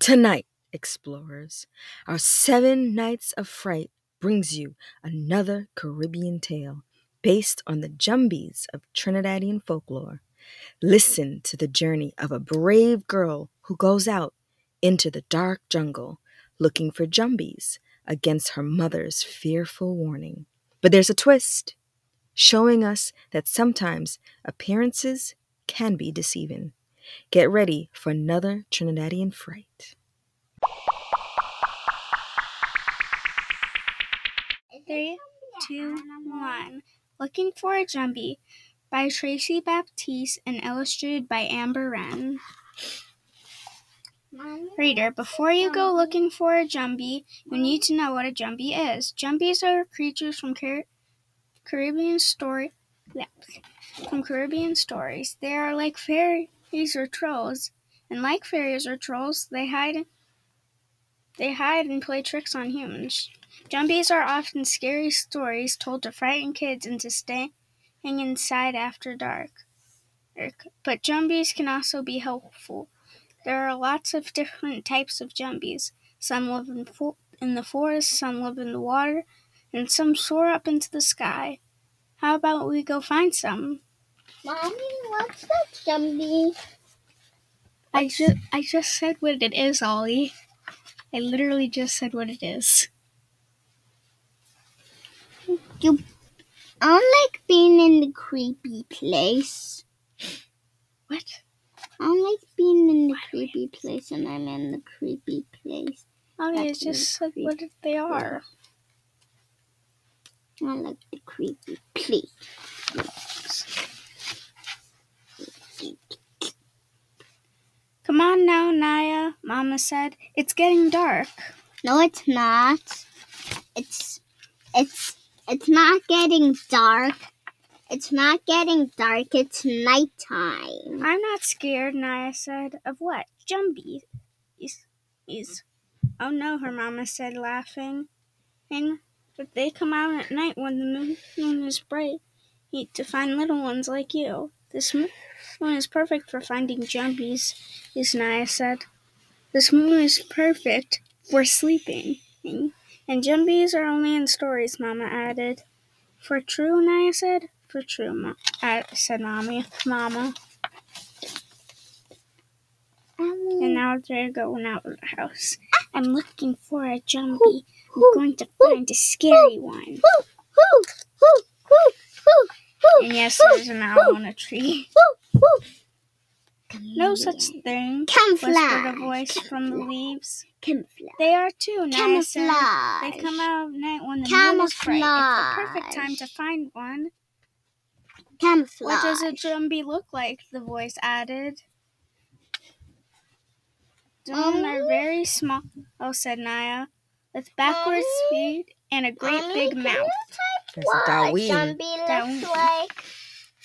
Tonight, explorers, our seven nights of fright brings you another Caribbean tale based on the Jumbies of Trinidadian folklore. Listen to the journey of a brave girl who goes out into the dark jungle looking for Jumbies against her mother's fearful warning. But there's a twist, showing us that sometimes appearances can be deceiving. Get ready for another Trinidadian fright. Three, two, one. Looking for a Jumbie by Tracey Baptiste and illustrated by Amber Ren. Reader, before you go looking for a Jumbie, you need to know what a Jumbie is. Jumbies are creatures from Car- Caribbean story from Caribbean stories. They are like fairies or trolls, and like fairies or trolls, they hide they hide and play tricks on humans. Jumbies are often scary stories told to frighten kids into staying inside after dark. But Jumbies can also be helpful. There are lots of different types of Jumbies. Some live in, fo- in the forest, some live in the water, and some soar up into the sky. How about we go find some? Mommy, what's that Jumbie? I just I just said what it is, Ollie. I literally just said what it is. You, I don't like being in the creepy place. What? I don't like being in the creepy place, and I'm in the creepy place. Oh, Ollie, I That's just said what they are. I like the creepy place. Come on now, Naya, Mama said. It's getting dark. No, it's not. It's, it's, it's not getting dark. It's not getting dark. It's nighttime. I'm not scared, Naya said. Of what? Jumbies. Is. Oh no, her mama said, laughing. And, but they come out at night when the moon, moon is bright to find little ones like you. This moon is perfect for finding jumbies, as Naya said. This moon is perfect for sleeping. And jumbies are only in stories, Mama added. For true, Naya said. For true, Ma- uh, said Mommy. Mama. And now they're going out of the house. I'm looking for a jumbie. I'm going to find a scary one. And yes, there's an owl on a tree. No such thing. Whispered a Camouflage. voice from the leaves. Camouflage. They are too, Naya said. They come out at night when the moon is bright. It's the perfect time to find one. Camouflage. What does a jumbie look like? The voice added. Are very small, oh, said Naya, with backwards feet and a great big mouth. You type That's what Darwin. Jumbie looks like?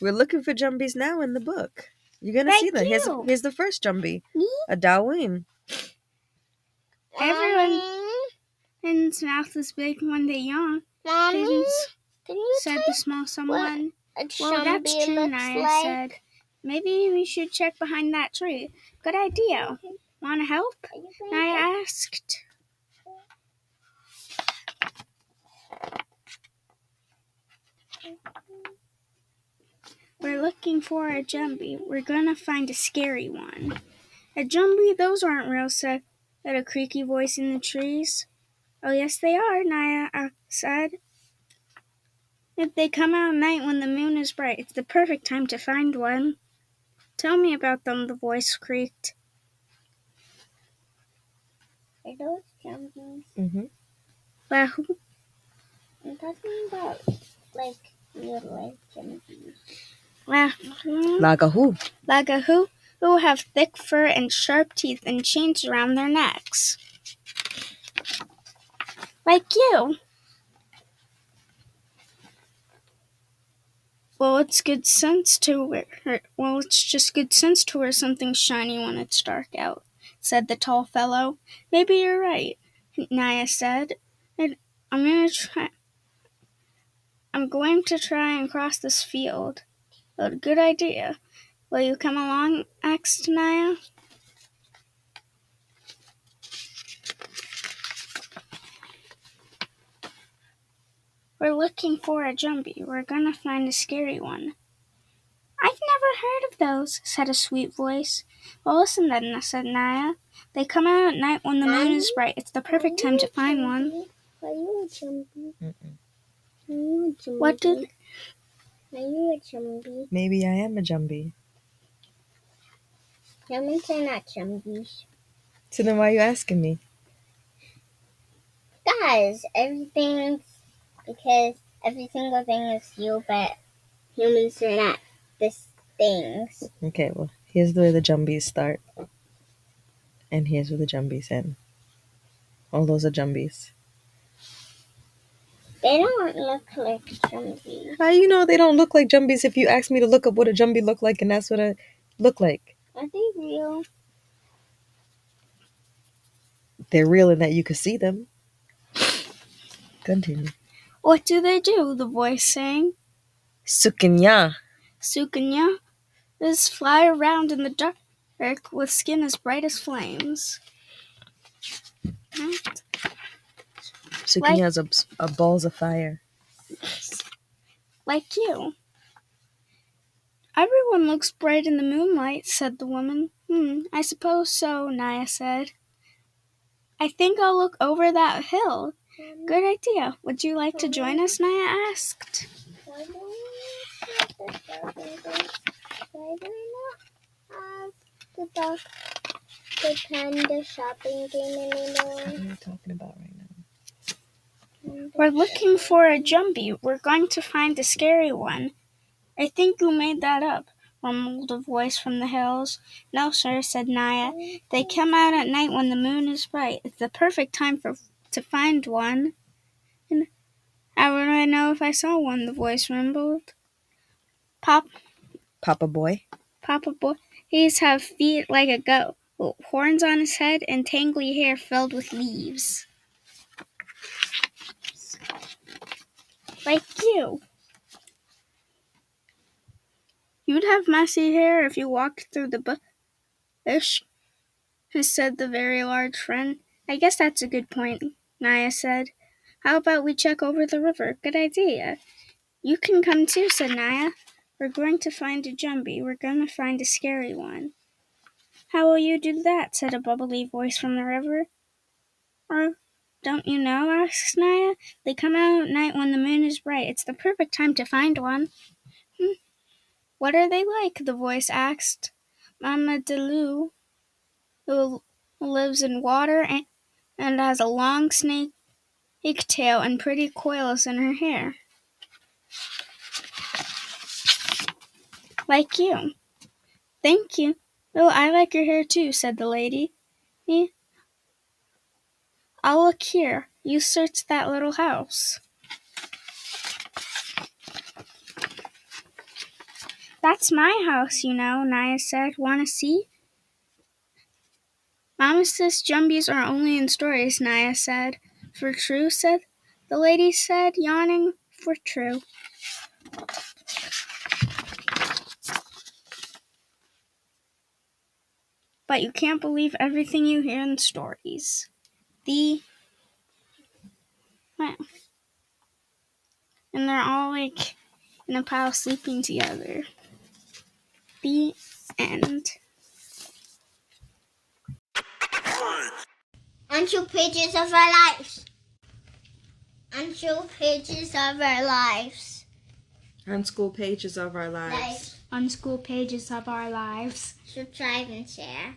We're looking for Jumbies now in the book. You're gonna see them. Here's, you. here's the first Jumbie, Me? a Darwin. Everyone- Mommy? Pigeon's mouth is big when they yawn, Mommy? Pigeons Can you said type the small someone. Well, that's true, looks Naya like? said. Maybe we should check behind that tree. Good idea. Want to help? Are you going Naya asked. We're looking for a jumbie. We're gonna find a scary one. A jumbie? Those aren't real, said a creaky voice in the trees. Oh, yes, they are, Naya uh, said. If they come out at night when the moon is bright, it's the perfect time to find one. Tell me about them, the voice creaked. Are those Jumbies? Mm-hmm. Well, I'm talking about like real life Jumbies. Well, hmm, Like a who? like a who who have thick fur and sharp teeth and chains around their necks. Like you. Well, it's good sense to wear. Well, it's just good sense to wear something shiny when it's dark out," said the tall fellow. "Maybe you're right," Naya said. "And I'm gonna try. I'm going to try and cross this field. A good idea. Will you come along? asked Naya. We're looking for a jumbie. We're gonna find a scary one. I've never heard of those, said a sweet voice. Well, listen then, said Naya. They come out at night when the moon is bright. It's the perfect time to find one. What do are you a Jumbie? Maybe I am a Jumbie. Humans are not Jumbies. So then why are you asking me? Guys, everything's because every single thing is you, but humans are not this things. Okay, well, here's where the Jumbies start. And here's where the Jumbies end. All those are Jumbies. They don't look like Jumbies. How you know they don't look like Jumbies if you ask me to look up what a Jumbie look like and that's what I look like? Are they real? They're real in that you could see them. Continue. what do they do? The voice sang. Soucouyant. Soucouyant is fly around in the dark with skin as bright as flames. Soucouyant's a, a balls of fire. Like you. Everyone looks bright in the moonlight, said the woman. Hmm, I suppose so, Naya said. I think I'll look over that hill. Good idea. Would you like to join us? Naya asked. Why do we not Why do we not have the dog, the panda shopping game anymore? What are you talking about right now? We're looking for a Jumbie. We're going to find a scary one. I think you made that up, rumbled a voice from the hills. No, sir, said Naya. They come out at night when the moon is bright. It's the perfect time for to find one. And how would I know if I saw one? The voice rumbled. Pop, Papa Bois. Papa Bois, he's have feet like a goat, horns on his head, and tangly hair filled with leaves. Like you. You'd have messy hair if you walked through the bush, said the very large friend. I guess that's a good point, Naya said. How about we check over the river? Good idea. You can come too, said Naya. We're going to find a Jumbie. We're going to find a scary one. How will you do that? said a bubbly voice from the river. Or don't you know? asked Naya. They come out at night when the moon is bright. It's the perfect time to find one. Hmm. What are they like? the voice asked. Mama D'Leau, who lives in water and, and has a long snake tail and pretty coils in her hair. Like you. Thank you. Oh, I like your hair too, said the lady. Yeah. I'll look here. You search that little house. That's my house, you know, Naya said. Want to see? Mama says Jumbies are only in stories, Naya said. For true, said the lady said, yawning. For true. But you can't believe everything you hear in stories. The well, and they're all like in a pile sleeping together. The end. Untrue pages of our lives. Untrue pages of our lives. Unschool pages of our lives. Lives. Unschool pages of our lives. Subscribe and share.